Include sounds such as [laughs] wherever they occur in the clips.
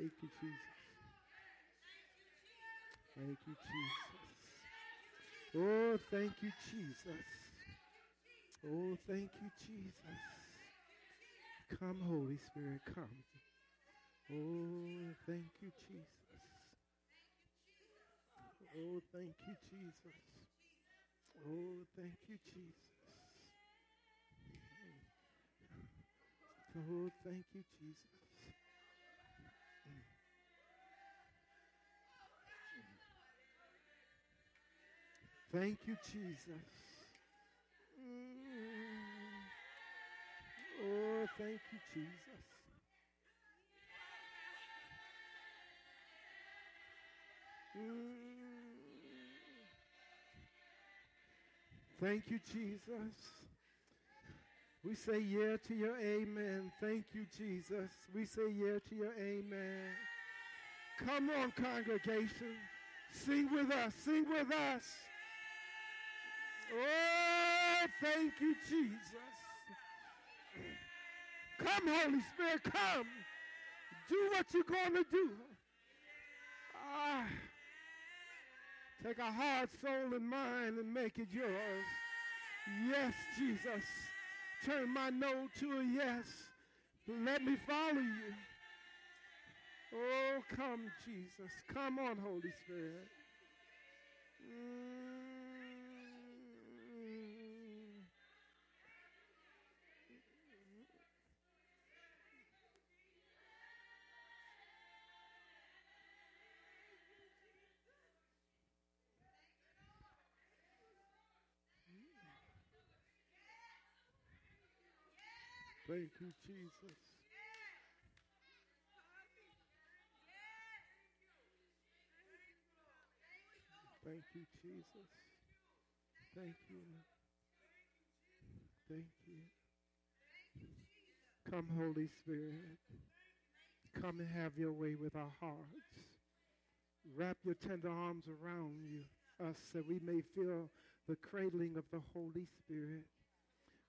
Thank you, Jesus. Thank you, Jesus. Oh, thank you, Jesus. Oh, thank you, Jesus. Come, Holy Spirit, come. Oh, thank you, Jesus. Oh, thank you, Jesus. Oh, thank you, Jesus. Oh, thank you, Jesus. Thank you, Jesus. Mm. Oh, thank you, Jesus. Mm. Thank you, Jesus. We say yeah to your amen. Thank you, Jesus. We say yeah to your amen. Come on, congregation. Sing with us. Sing with us. Oh, thank you, Jesus. Come, Holy Spirit, come. Do what you're going to do. Ah, take a heart, soul, and mind and make it yours. Yes, Jesus. Turn my no to a yes. Let me follow you. Oh, come, Jesus. Come on, Holy Spirit. Mm. Thank you, Jesus. Thank you, Jesus. Thank you. Thank you. Come, Holy Spirit. Come and have your way with our hearts. Wrap your tender arms around you, us, that we may feel the cradling of the Holy Spirit.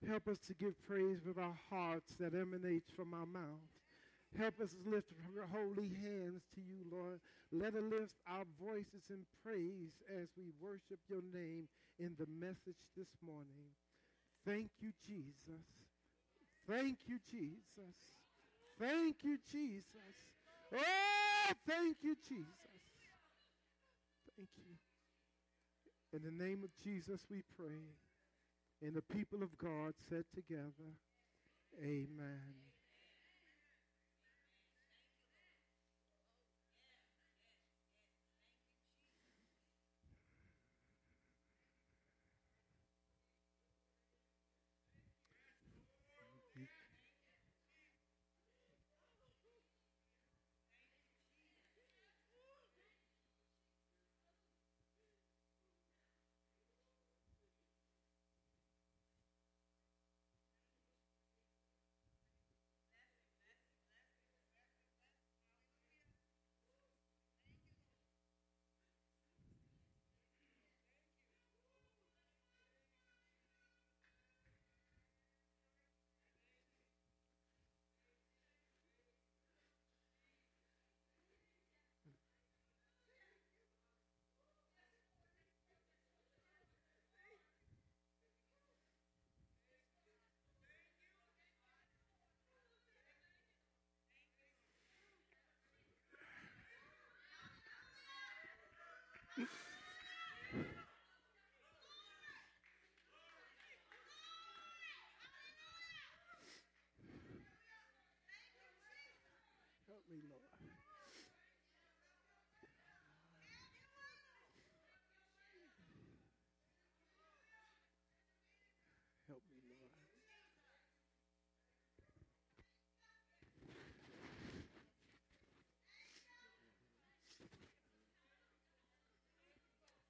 Help us to give praise with our hearts that emanates from our mouth. Help us lift our holy hands to you, Lord. Let us lift our voices in praise as we worship your name in the message this morning. Thank you, Jesus. Thank you, Jesus. Thank you, Jesus. Oh, thank you, Jesus. Thank you. In the name of Jesus, we pray. And the people of God said together, Amen. Me, Lord. Help me, Lord.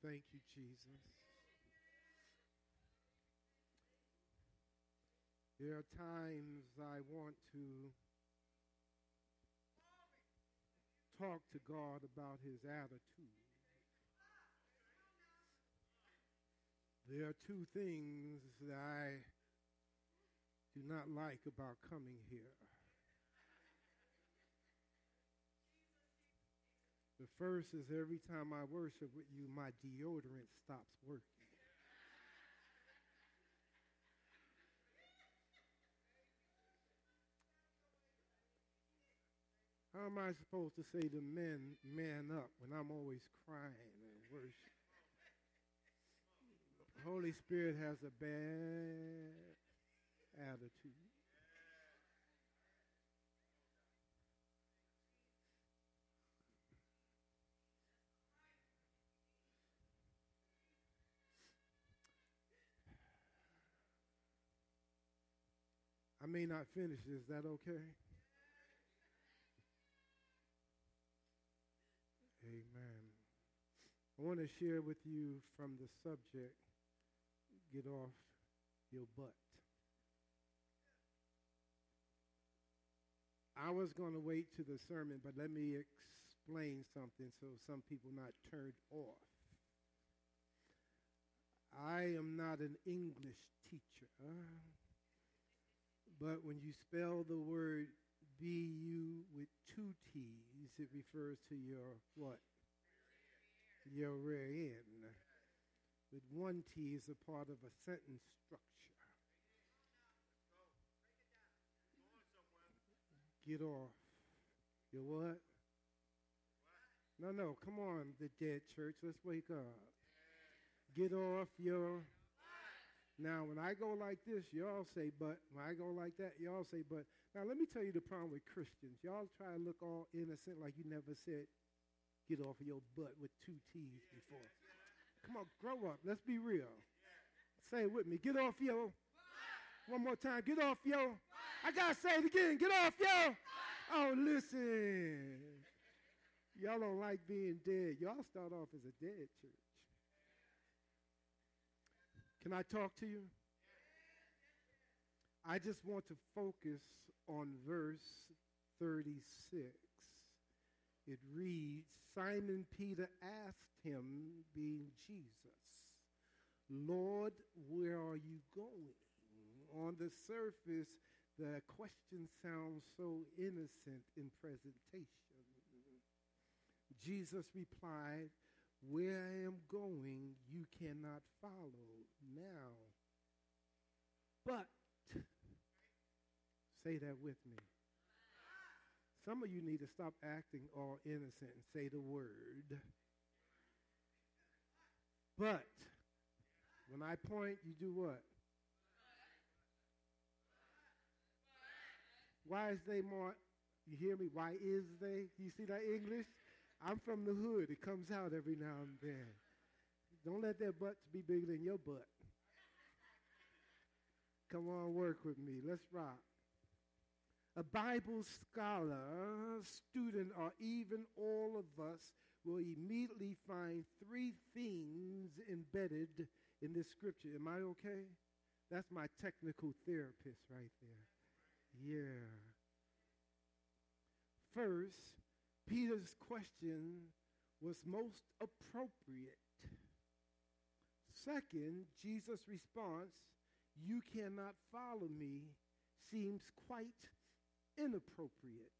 Thank you, Jesus. There are times I want to talk to God about his attitude. There are two things that I do not like about coming here. The first is every time I worship with you, my deodorant stops working. How am I supposed to say to men, man up, when I'm always crying and worship? Holy Spirit has a bad attitude. I may not finish. Is that okay? Amen. I want to share with you from the subject get off your butt. I was going to wait to the sermon, but let me explain something so some people not turned off. I am not an English teacher, uh, but when you spell the word B-U with two T's, it refers to your what? Your rear end. Uh, with one T is a part of a sentence structure. Get off. Your what? No, no, come on, the dead church. Let's wake up. Get off your now, when I go like this, y'all say but. When I go like that, y'all say but. Now, let me tell you the problem with Christians. Y'all try to look all innocent like you never said get off of your butt with two T's before. Come on, grow up. Let's be real. Say it with me. Get off your. One more time. Get off your. I got to say it again. Get off your. Oh, listen. Y'all don't like being dead. Y'all start off as a dead church. Can I talk to you? I just want to focus on verse 36. It reads Simon Peter asked him, being Jesus, Lord, where are you going? On the surface, the question sounds so innocent in presentation. Jesus replied, where I am going, you cannot follow now. But, say that with me. Some of you need to stop acting all innocent and say the word. But, when I point, you do what? Why is they more, you hear me? Why is they? You see that English? I'm from the hood. It comes out every now and then. Don't let their butts be bigger than your butt. Come on, work with me. Let's rock. A Bible scholar, student, or even all of us will immediately find three things embedded in this scripture. Am I okay? That's my technical therapist right there. Yeah. First, Peter's question was most appropriate. Second, Jesus' response, You cannot follow me, seems quite inappropriate.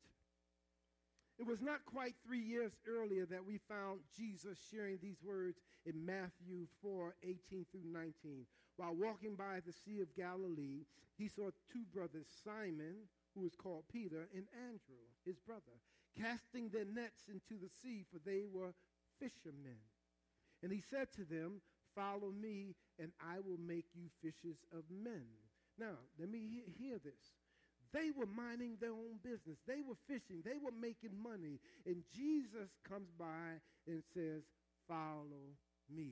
It was not quite three years earlier that we found Jesus sharing these words in Matthew 4 18 through 19. While walking by the Sea of Galilee, he saw two brothers, Simon, who was called Peter, and Andrew, his brother casting their nets into the sea, for they were fishermen. And he said to them, Follow me, and I will make you fishers of men. Now, let me he- hear this. They were minding their own business. They were fishing. They were making money. And Jesus comes by and says, Follow me.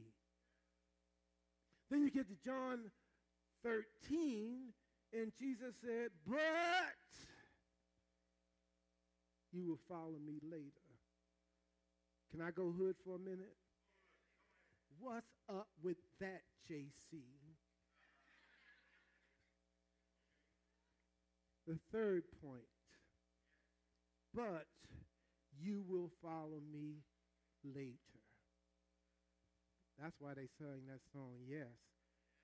Then you get to John 13, and Jesus said, But you will follow me later. Can I go hood for a minute? What's up with that, JC? The third point. But you will follow me later. That's why they sang that song, Yes.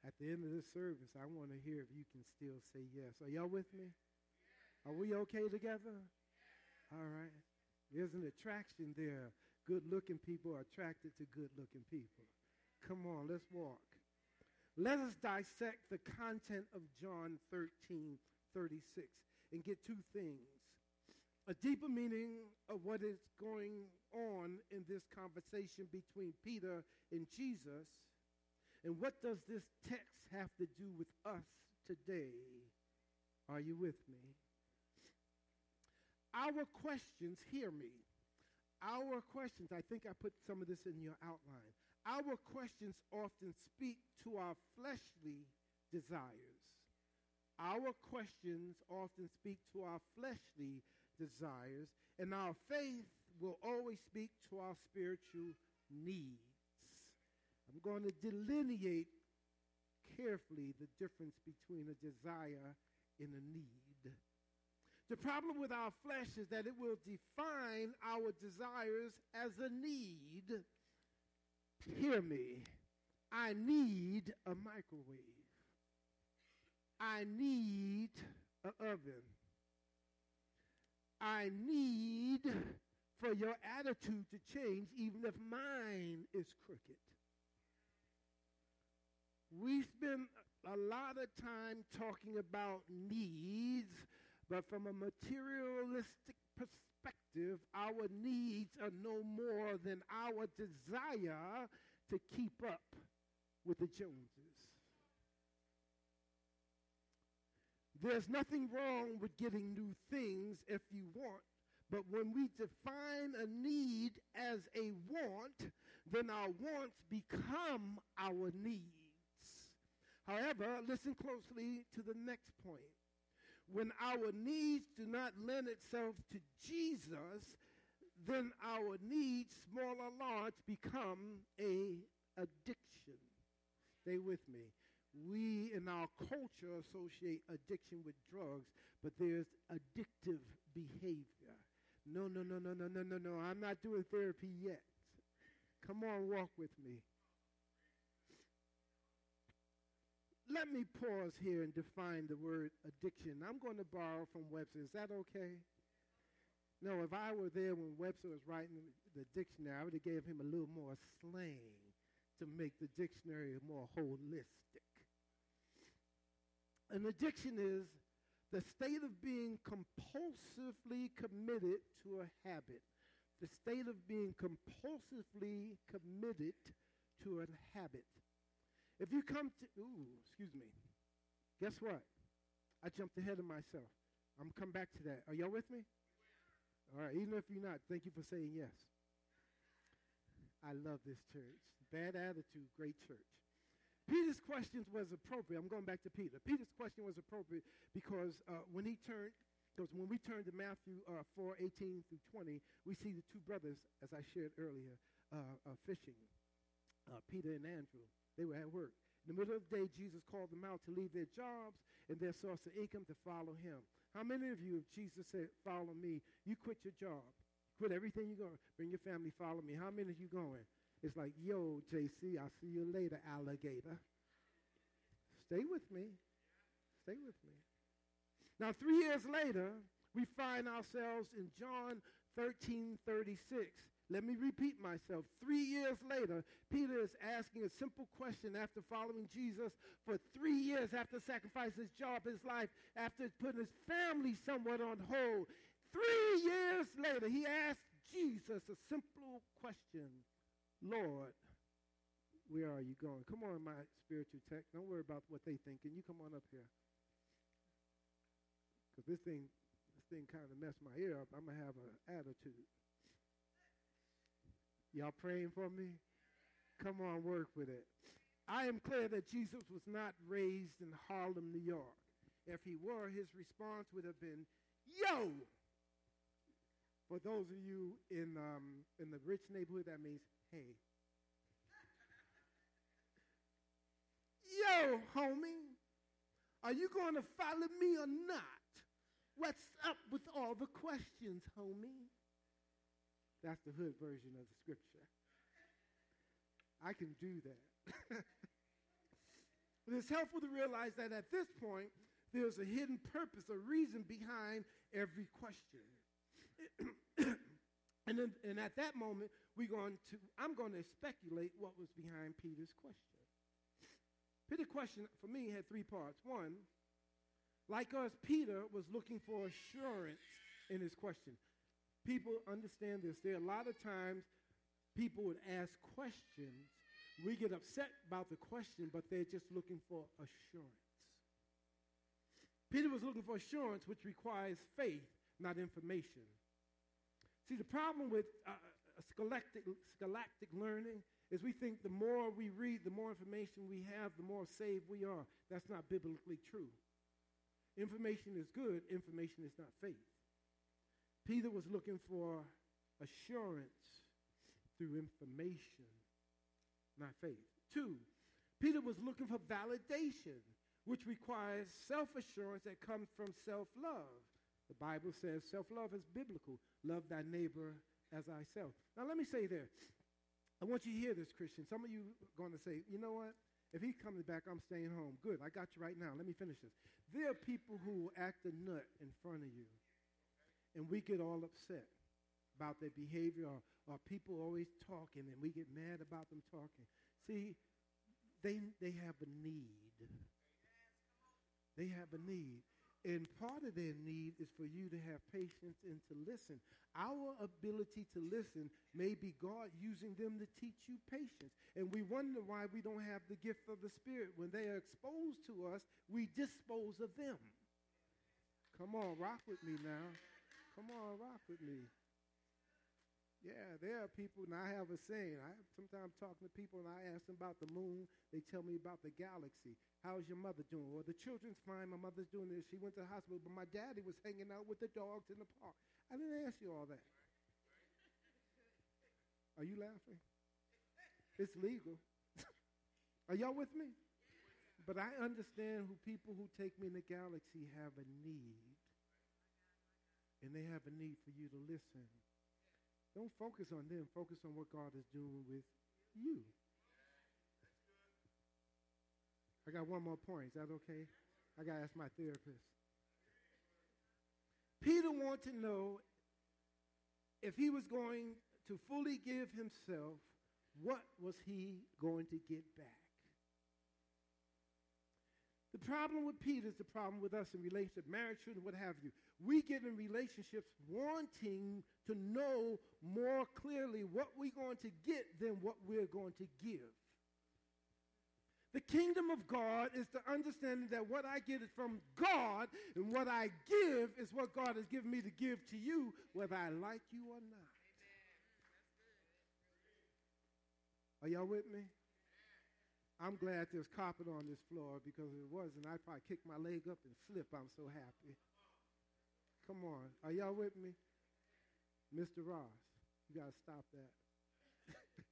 At the end of this service, I want to hear if you can still say yes. Are y'all with me? Are we okay together? All right. There's an attraction there. Good looking people are attracted to good looking people. Come on, let's walk. Let us dissect the content of John 13 36 and get two things a deeper meaning of what is going on in this conversation between Peter and Jesus. And what does this text have to do with us today? Are you with me? Our questions, hear me. Our questions, I think I put some of this in your outline. Our questions often speak to our fleshly desires. Our questions often speak to our fleshly desires, and our faith will always speak to our spiritual needs. I'm going to delineate carefully the difference between a desire and a need. The problem with our flesh is that it will define our desires as a need Hear me. I need a microwave. I need an oven. I need for your attitude to change, even if mine is crooked. We spend a lot of time talking about needs, but from a materialistic perspective, our needs are no more than our desire to keep up with the Joneses. There's nothing wrong with getting new things if you want, but when we define a need as a want, then our wants become our needs. However, listen closely to the next point when our needs do not lend itself to Jesus, then our needs, small or large, become a addiction. Stay with me. We in our culture associate addiction with drugs, but there's addictive behavior. No, no, no, no, no, no, no, no. I'm not doing therapy yet. Come on, walk with me. let me pause here and define the word addiction. I'm going to borrow from Webster. Is that okay? No, if I were there when Webster was writing the dictionary, I would have gave him a little more slang to make the dictionary more holistic. An addiction is the state of being compulsively committed to a habit. The state of being compulsively committed to a habit. If you come to, ooh, excuse me. Guess what? I jumped ahead of myself. I'm come back to that. Are y'all with me? All right, even if you're not, thank you for saying yes. I love this church. Bad attitude, great church. Peter's question was appropriate. I'm going back to Peter. Peter's question was appropriate because uh, when he turned, because when we turn to Matthew uh, 4, 18 through 20, we see the two brothers, as I shared earlier, uh, uh fishing, uh, Peter and Andrew. They were at work. In the middle of the day, Jesus called them out to leave their jobs and their source of income to follow him. How many of you, if Jesus said, follow me, you quit your job, quit everything you're going, bring your family, follow me. How many of you going? It's like, yo, JC, I'll see you later, alligator. Stay with me. Stay with me. Now, three years later, we find ourselves in John 13 36. Let me repeat myself. Three years later, Peter is asking a simple question after following Jesus for three years, after sacrificing his job, his life, after putting his family somewhat on hold. Three years later, he asked Jesus a simple question Lord, where are you going? Come on, my spiritual tech. Don't worry about what they think. Can you come on up here? Because this thing, this thing kind of messed my ear up. I'm going to have an attitude. Y'all praying for me? Come on, work with it. I am clear that Jesus was not raised in Harlem, New York. If he were, his response would have been, Yo! For those of you in, um, in the rich neighborhood, that means, hey. Yo, homie, are you going to follow me or not? What's up with all the questions, homie? That's the hood version of the scripture. I can do that. [laughs] but it's helpful to realize that at this point, there's a hidden purpose, a reason behind every question. [clears throat] And, then, and at that moment, we're going to, I'm going to speculate what was behind Peter's question. Peter's question, for me, had three parts. One, like us, Peter was looking for assurance in his question. People understand this. There are a lot of times people would ask questions. We get upset about the question, but they're just looking for assurance. Peter was looking for assurance, which requires faith, not information. See, the problem with uh, uh, scholastic, scholastic learning is we think the more we read, the more information we have, the more saved we are. That's not biblically true. Information is good, information is not faith. Peter was looking for assurance through information, not faith. Two, Peter was looking for validation, which requires self assurance that comes from self love. The Bible says self love is biblical. Love thy neighbor as thyself. Now, let me say there. I want you to hear this, Christian. Some of you are going to say, you know what? If he comes back, I'm staying home. Good. I got you right now. Let me finish this. There are people who will act a nut in front of you, and we get all upset about their behavior, or, or people always talking, and we get mad about them talking. See, they, they have a need. They have a need. And part of their need is for you to have patience and to listen. Our ability to listen may be God using them to teach you patience. And we wonder why we don't have the gift of the Spirit. When they are exposed to us, we dispose of them. Come on, rock with me now. Come on, rock with me. Yeah, there are people, and I have a saying. I sometimes talking to people, and I ask them about the moon. They tell me about the galaxy. How's your mother doing? Well, the children's fine. My mother's doing this. She went to the hospital, but my daddy was hanging out with the dogs in the park. I didn't ask you all that. Are you laughing? It's legal. [laughs] are y'all with me? But I understand who people who take me in the galaxy have a need. And they have a need for you to listen. Don't focus on them. Focus on what God is doing with you. I got one more point. Is that okay? I got to ask my therapist. Peter wanted to know if he was going to fully give himself, what was he going to get back? The problem with Peter is the problem with us in relationship, marriage, children, what have you. We get in relationships wanting to know more clearly what we're going to get than what we're going to give. The kingdom of God is the understanding that what I get is from God, and what I give is what God has given me to give to you, whether I like you or not. Are y'all with me? I'm glad there's carpet on this floor because if it wasn't, I'd probably kick my leg up and slip. I'm so happy. Come on. Are y'all with me? Mr. Ross, you got to stop that. [laughs]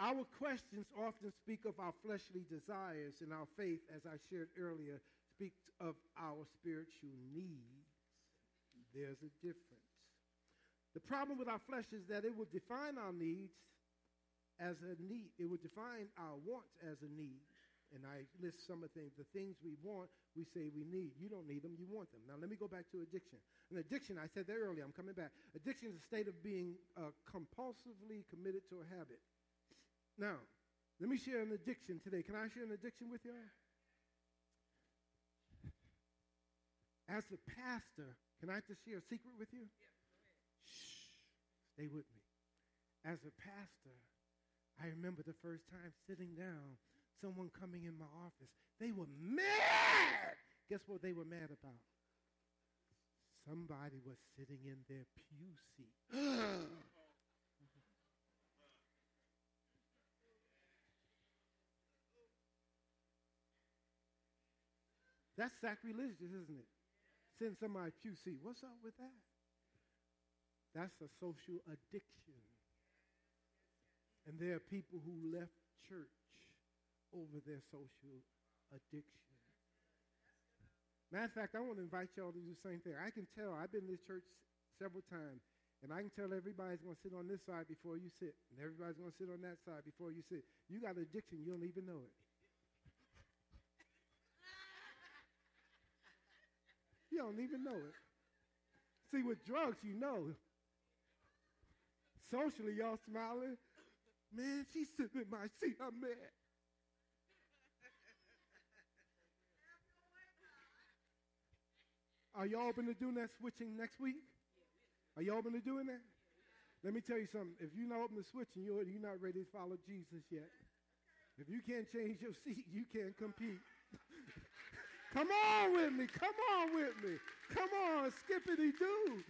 our questions often speak of our fleshly desires, and our faith, as I shared earlier, speaks of our spiritual needs. There's a difference. The problem with our flesh is that it will define our needs as a need. It will define our wants as a need. And I list some of the things. The things we want, we say we need. You don't need them, you want them. Now, let me go back to addiction. An addiction, I said that earlier, I'm coming back. Addiction is a state of being uh, compulsively committed to a habit. Now, let me share an addiction today. Can I share an addiction with y'all? As a pastor, can I just share a secret with you? Shh, stay with me. As a pastor, I remember the first time sitting down, someone coming in my office. They were mad. Guess what they were mad about? Somebody was sitting in their pew seat. [gasps] That's sacrilegious, isn't it? Sitting somebody pew seat. What's up with that? That's a social addiction. And there are people who left church over their social addiction. Matter of fact, I want to invite y'all to do the same thing. I can tell, I've been in this church several times, and I can tell everybody's going to sit on this side before you sit, and everybody's going to sit on that side before you sit. You got an addiction, you don't even know it. [laughs] You don't even know it. See, with drugs, you know. Socially, y'all smiling. Man, she's sitting in my seat. I'm mad. Are y'all open to doing that switching next week? Are y'all open to doing that? Let me tell you something. If you're not open to switching, you're, you're not ready to follow Jesus yet. If you can't change your seat, you can't compete. [laughs] Come on with me. Come on with me. Come on, skippity doo.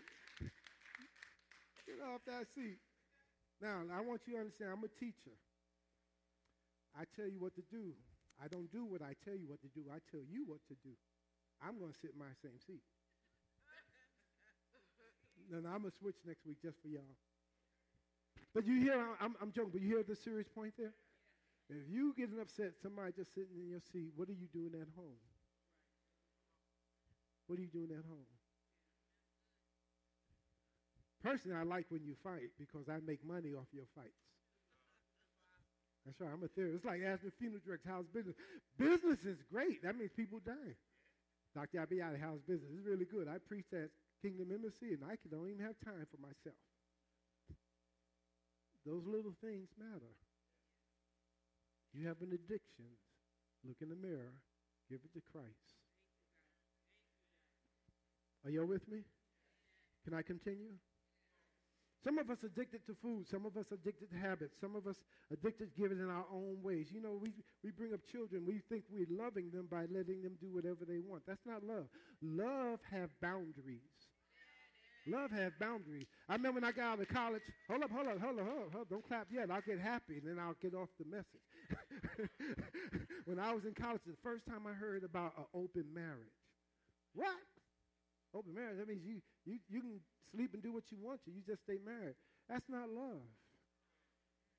Get off that seat. Now, I want you to understand I'm a teacher. I tell you what to do. I don't do what I tell you what to do. I tell you what to do. I'm going to sit in my same seat. Then I'm going to switch next week just for y'all. But you hear, I'm, I'm joking, but you hear the serious point there? If you getting upset, somebody just sitting in your seat, what are you doing at home? What are you doing at home? Personally, I like when you fight because I make money off your fights. That's right. I'm a theorist. It's like asking funeral director, how's business? Business is great. That means people dying. Dr. Abiyadi, how's business? It's really good. I preach at Kingdom Embassy, and I don't even have time for myself. Those little things matter. You have an addiction. Look in the mirror. Give it to Christ. Are y'all with me? Can I continue? Some of us addicted to food. Some of us addicted to habits. Some of us addicted to giving in our own ways. You know, we, we bring up children. We think we're loving them by letting them do whatever they want. That's not love. Love have boundaries. Love have boundaries. I remember when I got out of college. Hold up, hold up, hold up, hold up. Hold up. Don't clap yet. I'll get happy, and then I'll get off the message. [laughs] when I was in college, the first time I heard about an open marriage. What? Open marriage, that means you, you, you can sleep and do what you want to. You just stay married. That's not love.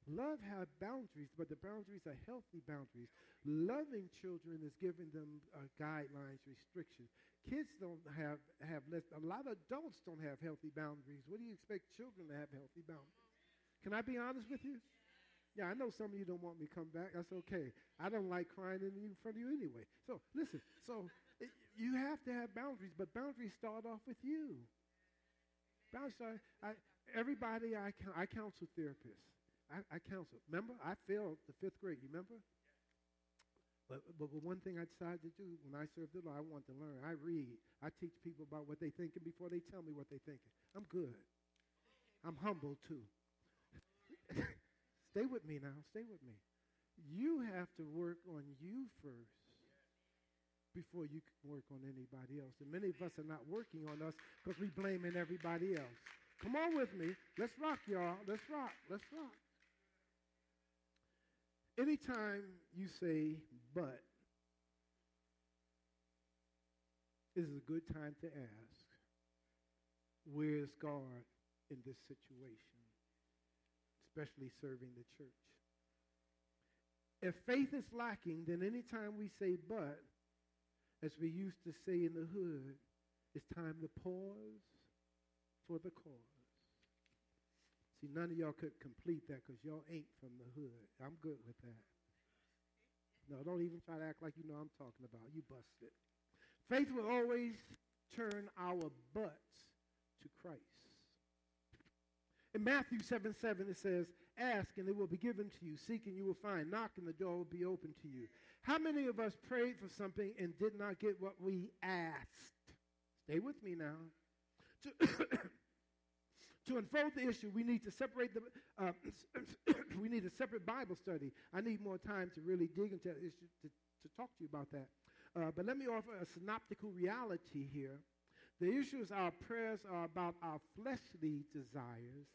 Love has boundaries, but the boundaries are healthy boundaries. Loving children is giving them uh, guidelines, restrictions. Kids don't have, have less, a lot of adults don't have healthy boundaries. What do you expect children to have healthy boundaries? Can I be honest with you? Yeah, I know some of you don't want me to come back. That's okay. I don't like crying in front of you anyway. So listen, so eh, you have to have boundaries, but boundaries start off with you. Boundaries start, I, everybody, I, I counsel therapists. I, I counsel. Remember, I failed the fifth grade. You remember? But, but but one thing I decided to do when I served the Lord, I want to learn. I read. I teach people about what they're thinking before they tell me what they're thinking. I'm good. I'm humble too. [laughs] Stay with me now. Stay with me. You have to work on you first before you can work on anybody else. And many of us are not working on us because we're blaming everybody else. Come on with me. Let's rock, y'all. Let's rock. Let's rock. Anytime you say but, this is a good time to ask, where's God in this situation, especially serving the church? If faith is lacking, then anytime we say but, as we used to say in the hood, it's time to pause for the cause. See, none of y'all could complete that because y'all ain't from the hood. I'm good with that. No, don't even try to act like you know I'm talking about. You busted. Faith will always turn our butts to Christ. In Matthew 7 7, it says, Ask and it will be given to you. Seek and you will find. Knock and the door will be open to you. How many of us prayed for something and did not get what we asked? Stay with me now. [coughs] [coughs] To, unfold the issue, we need to separate the. Uh, [clears throat] we need a separate Bible study. I need more time to really dig into that issue to, to talk to you about that. Uh, but let me offer a synoptical reality here. The issue is our prayers are about our fleshly desires,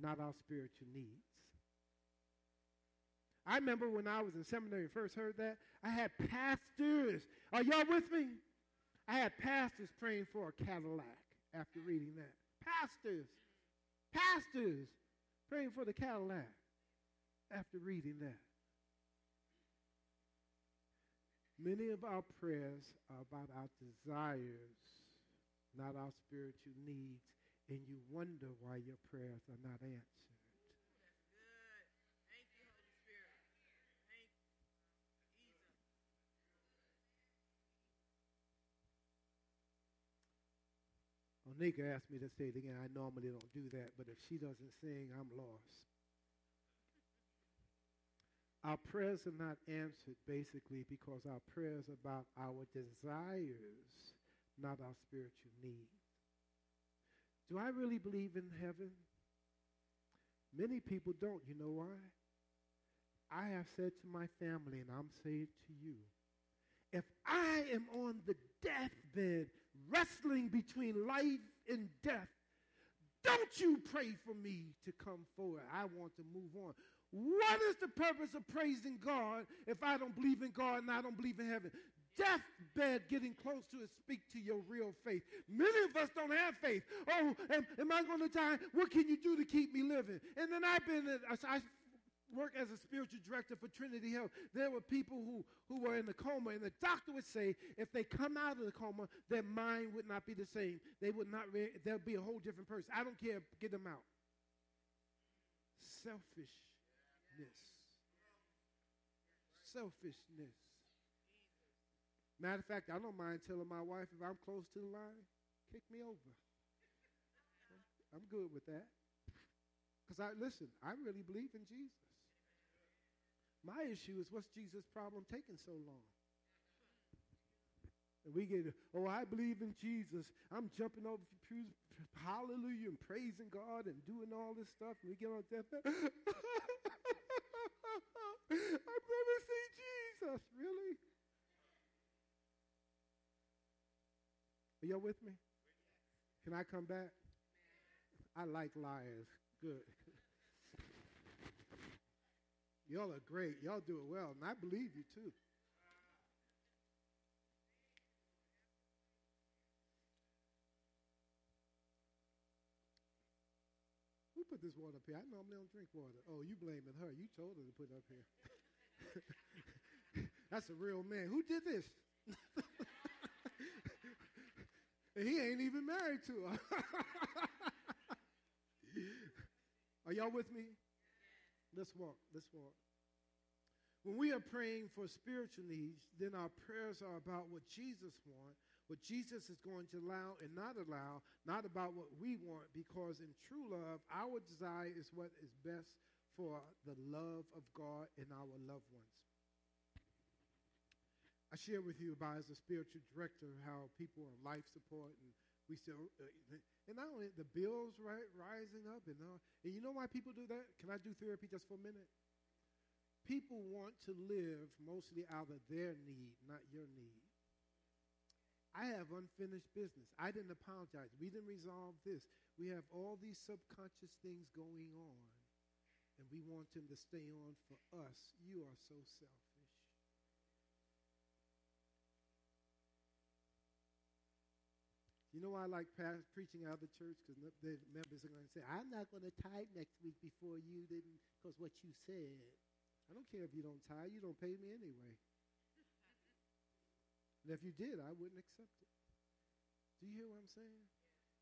not our spiritual needs. I remember when I was in seminary and first heard that, I had pastors. Are y'all with me? I had pastors praying for a Cadillac after reading that. Pastors. Pastors praying for the Cadillac after reading that. Many of our prayers are about our desires, not our spiritual needs, and you wonder why your prayers are not answered. Monica asked me to say it again. I normally don't do that, but if she doesn't sing, I'm lost. Our prayers are not answered basically because our prayers are about our desires, not our spiritual needs. Do I really believe in heaven? Many people don't. You know why? I have said to my family, and I'm saying to you, if I am on the deathbed wrestling between life and death, don't you pray for me to come forward. I want to move on. What is the purpose of praising God if I don't believe in God and I don't believe in heaven? Deathbed getting close to it speak to your real faith. Many of us don't have faith. Oh, am, am I going to die? What can you do to keep me living? And then I've been, I work as a spiritual director for Trinity Health. There were people who, who were in the coma, and the doctor would say if they come out of the coma, their mind would not be the same. They would not, re- they'll be a whole different person. I don't care, get them out. Selfishness. selfishness. Matter of fact, I don't mind telling my wife if I'm close to the line, kick me over. I'm good with that. Because I listen, I really believe in Jesus. My issue is what's Jesus' problem taking so long? And we get, oh, I believe in Jesus. I'm jumping over pews, hallelujah, and praising God and doing all this stuff. And we get on deathbed. I'm going to see Jesus. Really? Are y'all with me? Can I come back? I like liars. Good. Y'all are great. Y'all do it well, and I believe you too. Who put this water up here? I normally don't drink water. Oh, you blaming her. You told her to put it up here. [laughs] That's a real man. Who did this? [laughs] and he ain't even married to her. [laughs] are y'all with me? Let's walk. Let's walk. When we are praying for spiritual needs, then our prayers are about what Jesus wants what Jesus is going to allow and not allow, not about what we want, because in true love, our desire is what is best for the love of God and our loved ones. I share with you about as a spiritual director how people on life support and we still uh, and not only the bills right rising up and all, and you know why people do that? Can I do therapy just for a minute? People want to live mostly out of their need, not your need. I have unfinished business. I didn't apologize. We didn't resolve this. We have all these subconscious things going on, and we want them to stay on for us. You are so selfish. You know why I like preaching out of the church? Because the members are going to say, I'm not going to tithe next week before you didn't, because what you said. I don't care if you don't tithe. You don't pay me anyway. And if you did, I wouldn't accept it. Do you hear what I'm saying?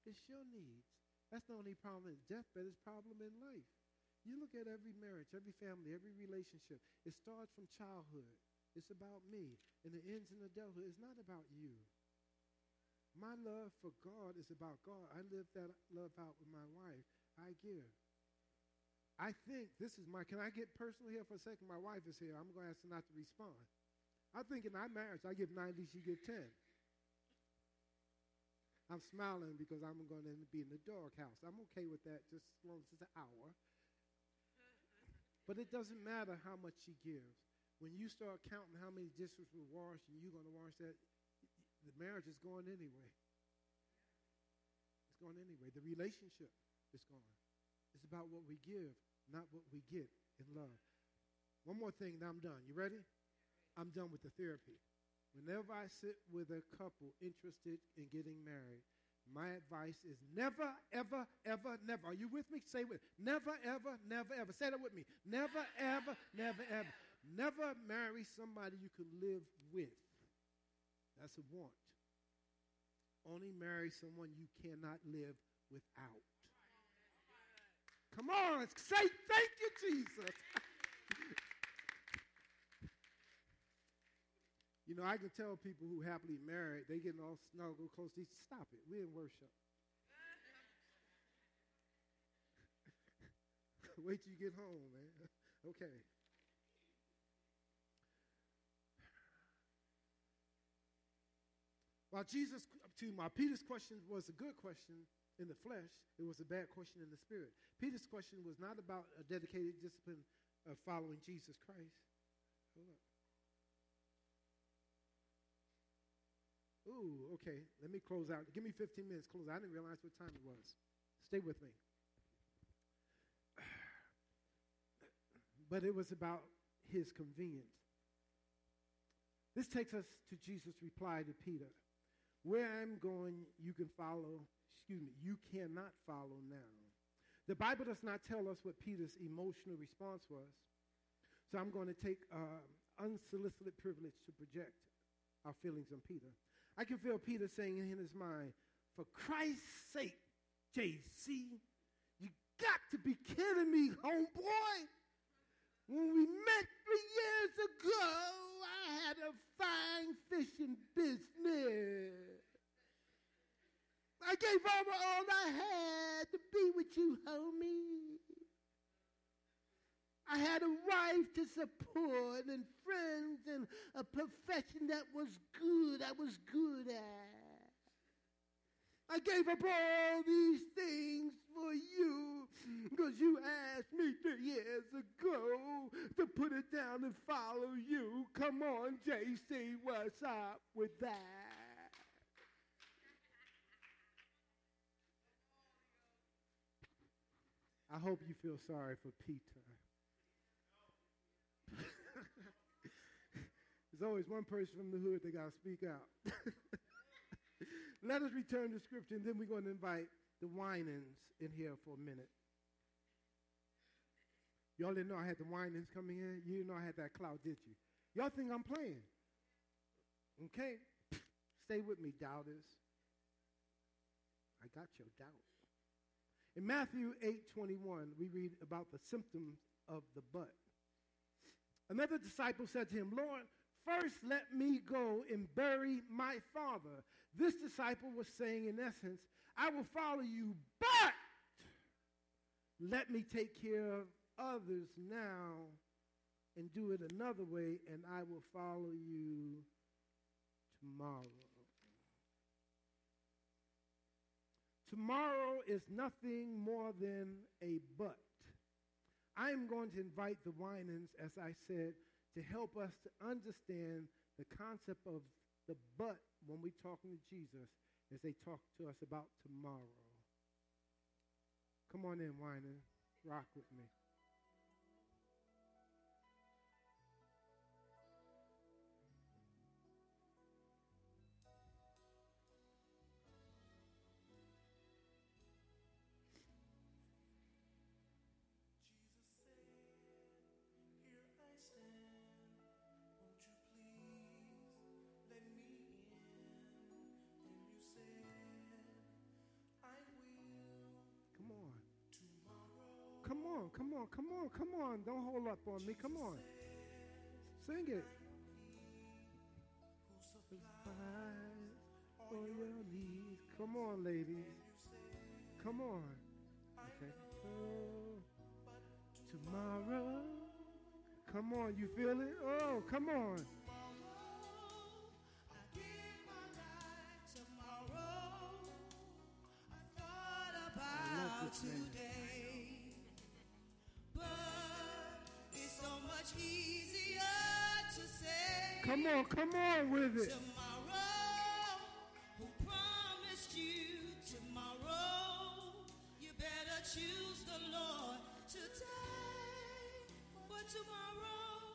It's your needs. That's the only problem in death deathbed, it's problem in life. You look at every marriage, every family, every relationship. It starts from childhood. It's about me. And it ends in adulthood. It's not about you. My love for God is about God. I live that love out with my wife. I give. I think this is my, can I get personal here for a second? My wife is here. I'm going to ask her not to respond. I think in our marriage, I give 90, she give 10. I'm smiling because I'm going to be in the doghouse. I'm okay with that just as long as it's an hour. But it doesn't matter how much she gives. When you start counting how many dishes were washed and you're going to wash that, the marriage is going anyway. It's going anyway. The relationship is gone. It's about what we give, not what we get in love. One more thing, I'm done. You ready? I'm done with the therapy. Whenever I sit with a couple interested in getting married, my advice is never, ever, ever, never. Are you with me? Say with me. never, ever, never, ever. Say that with me. Never, ever, never, ever. Never marry somebody you can live with. That's a want. Only marry someone you cannot live without. Come on, say thank you, Jesus. [laughs] you know, I can tell people who happily married, they getting all snuggled close to each Stop it. We're in worship. [laughs] Wait till you get home, man. Okay. While Jesus, to my Peter's question was a good question in the flesh, it was a bad question in the spirit. Peter's question was not about a dedicated discipline of following Jesus Christ. Hold up. Ooh, okay. Let me close out. Give me 15 minutes. Close. I didn't realize what time it was. Stay with me. [sighs] But it was about his convenience. This takes us to Jesus' reply to Peter. Where I'm going, you can follow, excuse me, you cannot follow now. The Bible does not tell us what Peter's emotional response was. So I'm going to take uh, unsolicited privilege to project our feelings on Peter. I can feel Peter saying in his mind, For Christ's sake, JC, you got to be kidding me, homeboy. When we met three years ago, a fine fishing business. I gave over all I had to be with you, homie. I had a wife to support and friends and a profession that was good, I was good at. I gave up all these things for you because you asked me three years ago to put it down and follow you. Come on, JC, what's up with that? I hope you feel sorry for Peter. [laughs] There's always one person from the hood that got to speak out. [laughs] Let us return to scripture, and then we're going to invite the Winans in here for a minute. Y'all didn't know I had the Winans coming in? You didn't know I had that cloud, did you? Y'all think I'm playing. Okay? Stay with me, doubters. I got your doubt. In Matthew 8 21, we read about the symptoms of the butt. Another disciple said to him, Lord, first let me go and bury my father. This disciple was saying, in essence, I will follow you, but let me take care of others now and do it another way, and I will follow you tomorrow. Tomorrow is nothing more than a but. I'm going to invite the Winans, as I said, to help us to understand the concept of the but when we're talking to Jesus as they talk to us about tomorrow. Come on in, Winan. Rock with me. On, come on, come on. Don't hold up on me. Come on. Sing it. For your needs. Come on, ladies. Come on. Okay. Oh, tomorrow. Come on, you feel it? Oh, come on. today. Come on, come on with it. Tomorrow, who promised you tomorrow? You better choose the Lord today. For tomorrow,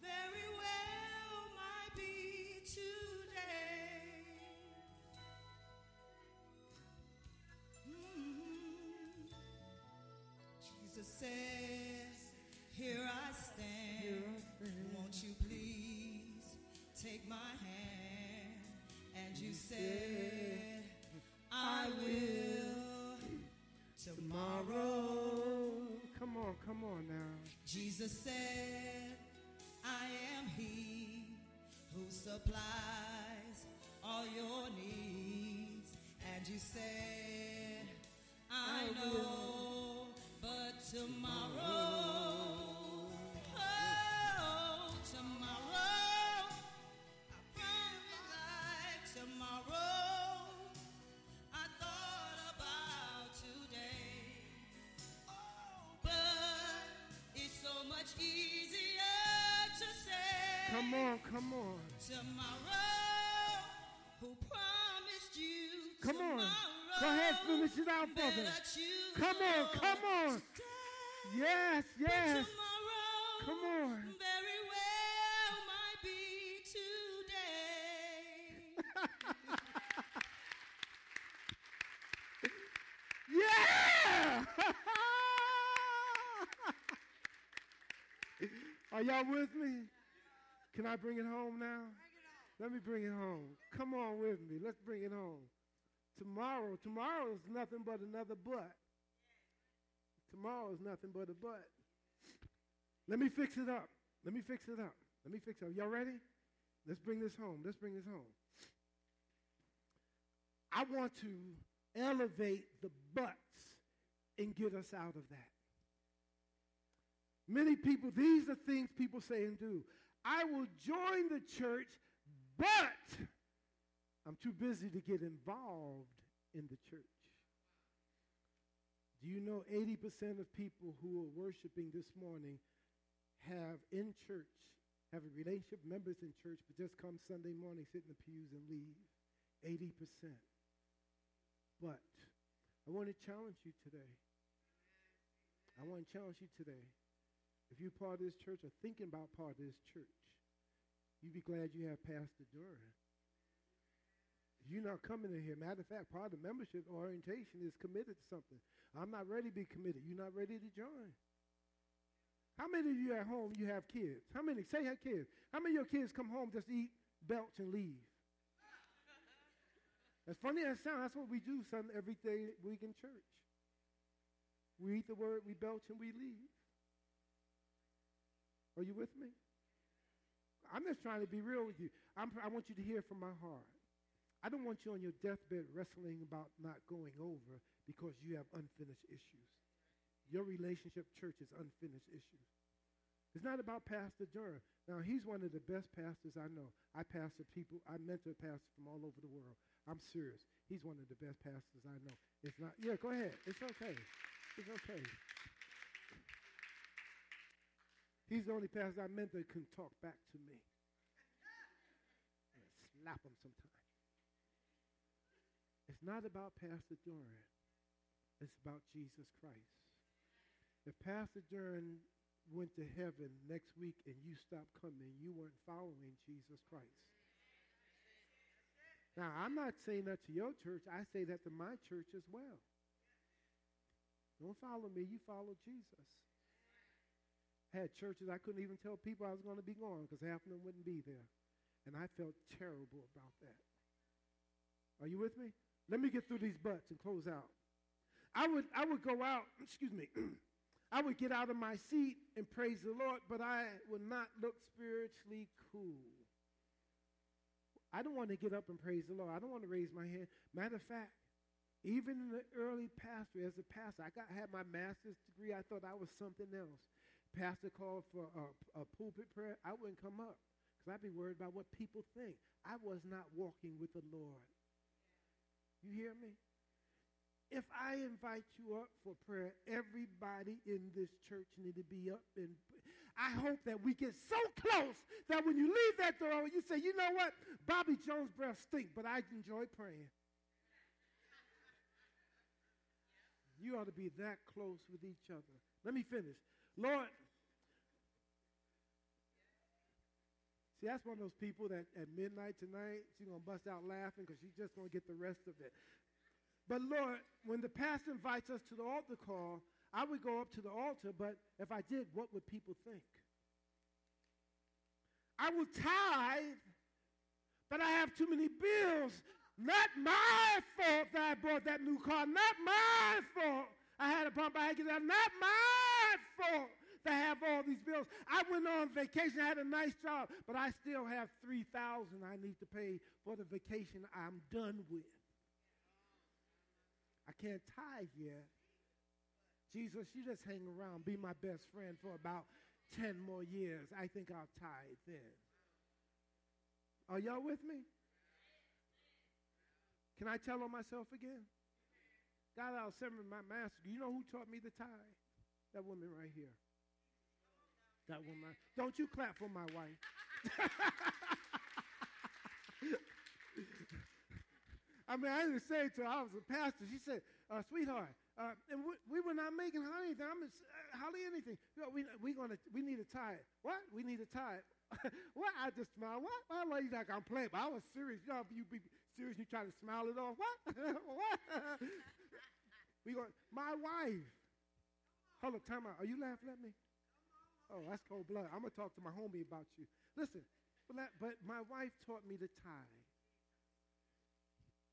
very well might be today. Mm-hmm. Jesus says, you said, I will tomorrow. Come on, come on now. Jesus said, I am he who supplies all your needs. And you said, I know, but Come on, come on. Tomorrow, who promised you Come on. tomorrow Go ahead, finish it out for better me. choose Come on, come on. today. Yes, yes. tomorrow Come on. very well might be today. [laughs] Yeah! [laughs] Are y'all with me? Can I bring it home now? Let me bring it home. Come on with me. Let's bring it home. Tomorrow, tomorrow is nothing but another but. Tomorrow is nothing but a but. Let me fix it up. Let me fix it up. Let me fix it up. Y'all ready? Let's bring this home. Let's bring this home. I want to elevate the buts and get us out of that. Many people, these are things people say and do. I will join the church, but I'm too busy to get involved in the church. Do you know 80% of people who are worshiping this morning have in church, have a relationship, members in church, but just come Sunday morning, sit in the pews and leave? 80%. But I want to challenge you today. I want to challenge you today. If you're part of this church or thinking about part of this church, you'd be glad you have Pastor Duran. You're not coming in here. Matter of fact, part of the membership orientation is committed to something. I'm not ready to be committed. You're not ready to join. How many of you at home you have kids? How many? Say have kids. How many of your kids come home just eat, belch, and leave? As funny as it sounds, that's what we do some every day week in church. We eat the word, we belch, and we leave. Are you with me? I'm just trying to be real with you. I'm, I want you to hear from my heart. I don't want you on your deathbed wrestling about not going over because you have unfinished issues. Your relationship church is unfinished issues. It's not about Pastor Durham. Now, he's one of the best pastors I know. I pastor people, I mentor pastors from all over the world. I'm serious. He's one of the best pastors I know. It's not, yeah, go ahead. It's okay. It's okay. He's the only pastor I meant that can talk back to me. And slap him sometimes. It's not about Pastor Duran. It's about Jesus Christ. If Pastor Duran went to heaven next week and you stopped coming, you weren't following Jesus Christ. Now, I'm not saying that to your church. I say that to my church as well. Don't follow me. You follow Jesus. I had churches I couldn't even tell people I was going to be going because half of them wouldn't be there. And I felt terrible about that. Are you with me? Let me get through these butts and close out. I would, I would go out, [clears throat] excuse me, [clears throat] I would get out of my seat and praise the Lord, but I would not look spiritually cool. I don't want to get up and praise the Lord. I don't want to raise my hand. Matter of fact, even in the early pastor, as a pastor, I got had my master's degree. I thought I was something else. Pastor called for a, a pulpit prayer. I wouldn't come up because I'd be worried about what people think. I was not walking with the Lord. You hear me? If I invite you up for prayer, everybody in this church need to be up and I hope that we get so close that when you leave that door, you say, you know what? Bobby Jones' breath stink, but I enjoy praying. You ought to be that close with each other. Let me finish. Lord, see, that's one of those people that at midnight tonight, she's going to bust out laughing because she's just going to get the rest of it. But Lord, when the pastor invites us to the altar call, I would go up to the altar, but if I did, what would people think? I will tithe, but I have too many bills. Not my fault that I bought that new car. Not my fault I had a pump I had to get out. Not my fault I have all these bills. I went on vacation, I had a nice job, but I still have 3000 I need to pay for the vacation I'm done with. I can't tithe yet. Jesus, you just hang around, be my best friend for about 10 more years. I think I'll tithe then. Are y'all with me? Can I tell on myself again? God, I'll send my master. Do You know who taught me the tithe? That woman right here. That woman. Don't you clap for my wife. [laughs] I mean, I didn't say it to her. I was a pastor. She said, uh, sweetheart, uh, and we, we, were not making hardly anything. I'm uh, hardly anything. You know, we, we, gonna, we need a tithe. What? We need a tithe. [laughs] what? I just smiled. What? Are you like I'm playing? But I was serious. You know, you be serious, you try to smile it off. What? [laughs] what? we going my wife. Hold on, time out. Are you laughing at me? Oh, that's cold blood. I'm gonna talk to my homie about you. Listen, but, my wife taught me to tithe.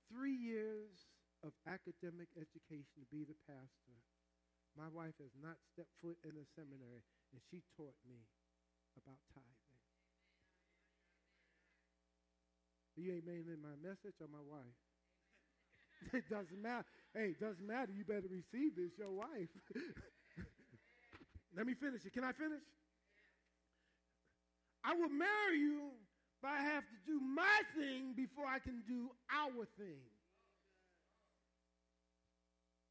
Three years of academic education to be the pastor. My wife has not stepped foot in a seminary, and she taught me about tithing. You ain't in my message or my wife. [laughs] it doesn't matter. Hey, it doesn't matter. You better receive this, your wife. [laughs] Let me finish it. Can I finish? I will marry you, but I have to do my thing before I can do our thing.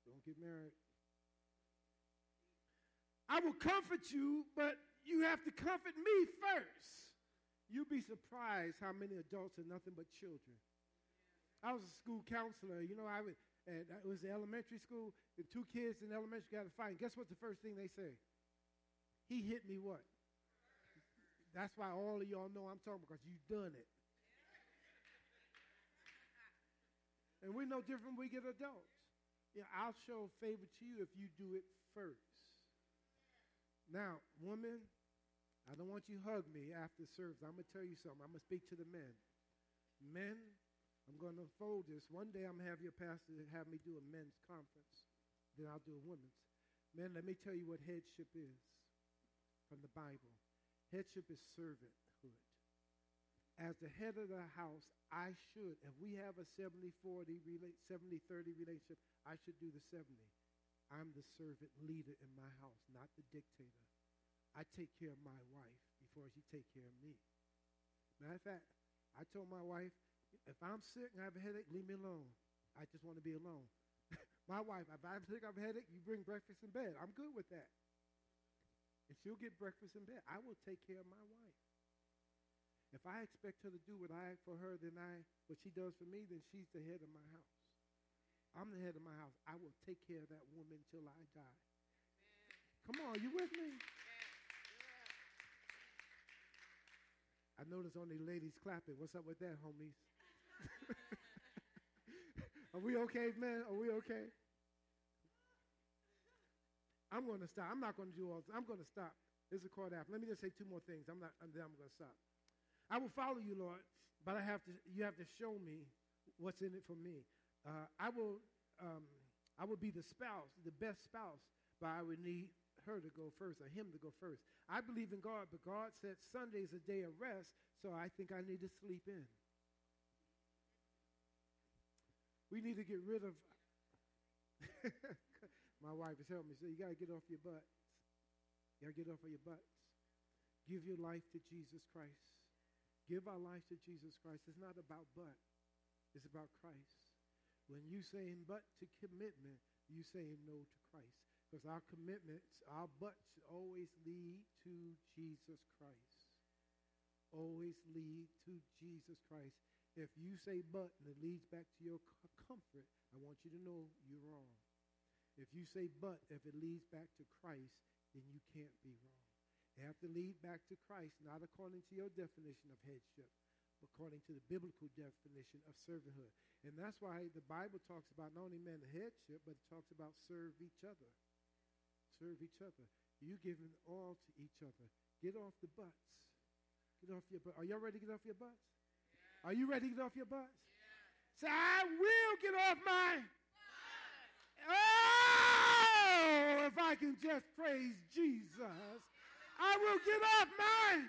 Don't get married. I will comfort you, but you have to comfort me first. You'd be surprised how many adults are nothing but children. I was a school counselor. You know, I was, and it was elementary school. The two kids in elementary got to fight. And guess what the first thing they say? He hit me what? That's why all of y'all know I'm talking because you've done it. And we're no different we get adults. Yeah, I'll show favor to you if you do it first. Now, woman, I don't want you hug me after service. I'm going to tell you something. I'm going to speak to the men. Men, I'm going to unfold this. One day I'm going to have your pastor have me do a men's conference. Then I'll do a women's. Men, let me tell you what headship is from the Bible. Headship is servanthood. As the head of the house, I should, if we have a 70-40, 70-30 relationship, I should do the 70. I'm the servant leader in my house, not the dictator. I take care of my wife before she take care of me. Matter of fact, I told my wife, if I'm sick and I have a headache, leave me alone. I just want to be alone. [laughs] my wife, if I'm sick, I have a headache, you bring breakfast in bed. I'm good with that. And she'll get breakfast in bed. I will take care of my wife. If I expect her to do what I for her, then I what she does for me, then she's the head of my house. I'm the head of my house. I will take care of that woman till I die. Amen. Come on, you with me? I notice only ladies clapping. What's up with that, homies? [laughs] Are we okay, man? Are we okay? I'm going to stop. I'm not going to do all this. I'm going to stop. This is court after. Let me just say two more things. I'm not, and then I'm going to stop. I will follow you, Lord, but I have to, you have to show me what's in it for me. Uh, I will, um, I will be the spouse, the best spouse, but I would need her to go first or him to go first. I believe in God, but God said Sunday is a day of rest, so I think I need to sleep in. We need to get rid of. My wife is helping me. So you got to get off your butts. You got to get off of your butts. Give your life to Jesus Christ. Give our life to Jesus Christ. It's not about but. It's about Christ. When you saying but to commitment, you saying no to Christ. Because our commitments, our buts always lead to Jesus Christ. Always lead to Jesus Christ. If you say but and it leads back to your comfort, I want you to know you're wrong. If you say but, if it leads back to Christ, then you can't be wrong. It have to lead back to Christ, not according to your definition of headship, but according to the biblical definition of servanthood. And that's why the Bible talks about not only men headship, but it talks about serve each other serve each other. You give giving all to each other. Get off the butts. Get off your butt. Are y'all ready to get off your butts? Yeah. Are you ready to get off your butts? Yeah. Say, I will get off my. Oh, if I can just praise Jesus. I will get off my.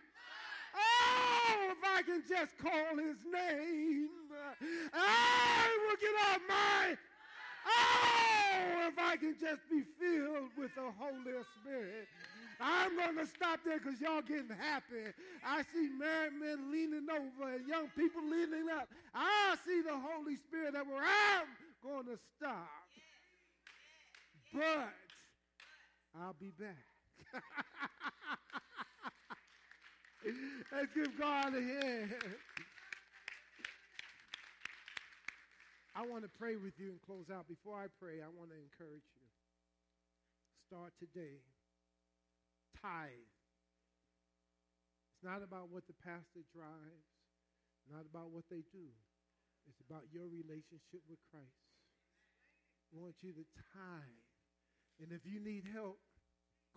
Oh, if I can just call his name. I will get off my. Oh, if I can just be filled with the Holy Spirit. I'm going to stop there because y'all getting happy. I see married men leaning over and young people leaning up. I see the Holy Spirit that where I'm going to stop. But I'll be back. [laughs] Let's give God a hand. I want to pray with you and close out. Before I pray, I want to encourage you. Start today. Tithe. It's not about what the pastor drives, not about what they do. It's about your relationship with Christ. I want you to tithe. And if you need help,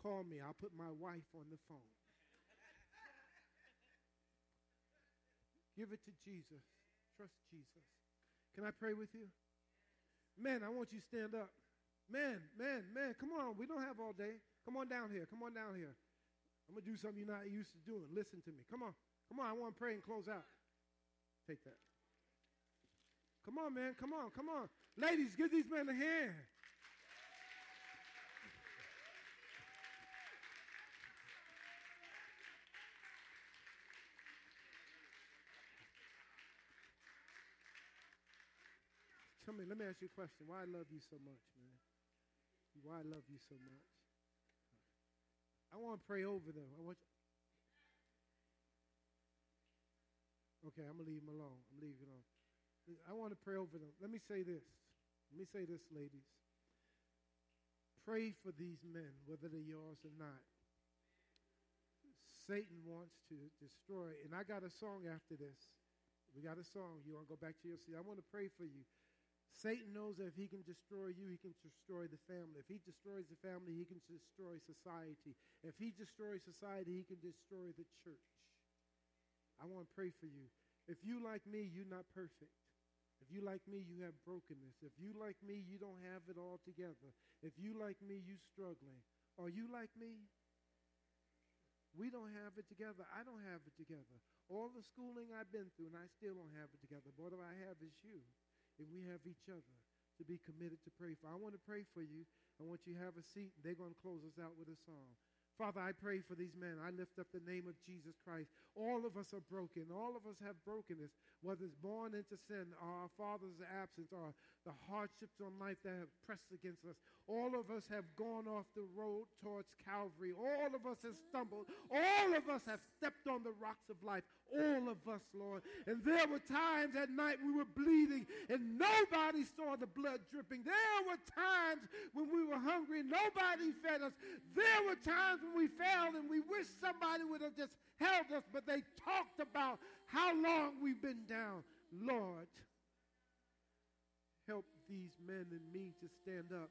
call me. I'll put my wife on the phone. Give it to Jesus. Trust Jesus. Can I pray with you? Man, I want you to stand up. Man, man, man, come on. We don't have all day. Come on down here. Come on down here. I'm going to do something you're not used to doing. Listen to me. Come on. Come on. I want to pray and close out. Take that. Come on, man. Come on. Come on. Ladies, give these men a hand. Tell me, let me ask you a question. Why I love you so much, man? Why I love you so much? I want to pray over them. I want. Okay, I'm gonna leave them alone. I'm leaving alone. I want to pray over them. Let me say this. Let me say this, ladies. Pray for these men, whether they're yours or not. Satan wants to destroy, and I got a song after this. We got a song. You want to go back to your seat? I want to pray for you. Satan knows that if he can destroy you, he can destroy the family. If he destroys the family, he can destroy society. If he destroys society, he can destroy the church. I want to pray for you. If you like me, you're not perfect. If you like me, you have brokenness. If you like me, you don't have it all together. If you like me, you're struggling. Are you like me? We don't have it together. I don't have it together. All the schooling I've been through, and I still don't have it together. But what I have is you and we have each other to be committed to pray for. I want to pray for you. I want you to have a seat. They're going to close us out with a song. Father, I pray for these men. I lift up the name of Jesus Christ. All of us are broken. All of us have brokenness, whether it's born into sin our father's absence or the hardships on life that have pressed against us. All of us have gone off the road towards Calvary. All of us have stumbled. All of us have stepped on the rocks of life. All of us, Lord. And there were times at night we were bleeding and nobody saw the blood dripping. There were times when we were hungry and nobody fed us. There were times when we failed and we wished somebody would have just held us, but they talked about how long we've been down. Lord, help these men and me to stand up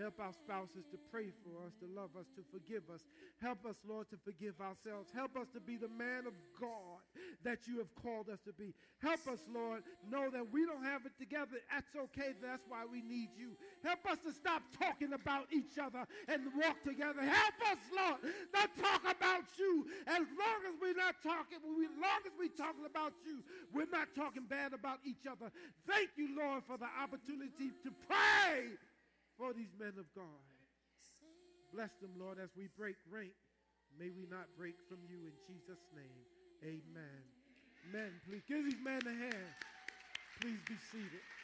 Help our spouses to pray for us, to love us, to forgive us. Help us, Lord, to forgive ourselves. Help us to be the man of God that you have called us to be. Help us, Lord, know that we don't have it together. That's okay. That's why we need you. Help us to stop talking about each other and walk together. Help us, Lord, not talk about you. As long as we're not talking, as long as we're talking about you, we're not talking bad about each other. Thank you, Lord, for the opportunity to pray for these men of God. Bless them, Lord, as we break rank. May we not break from you in Jesus' name. Amen. Men, please give these men a hand. Please be seated. Please be seated.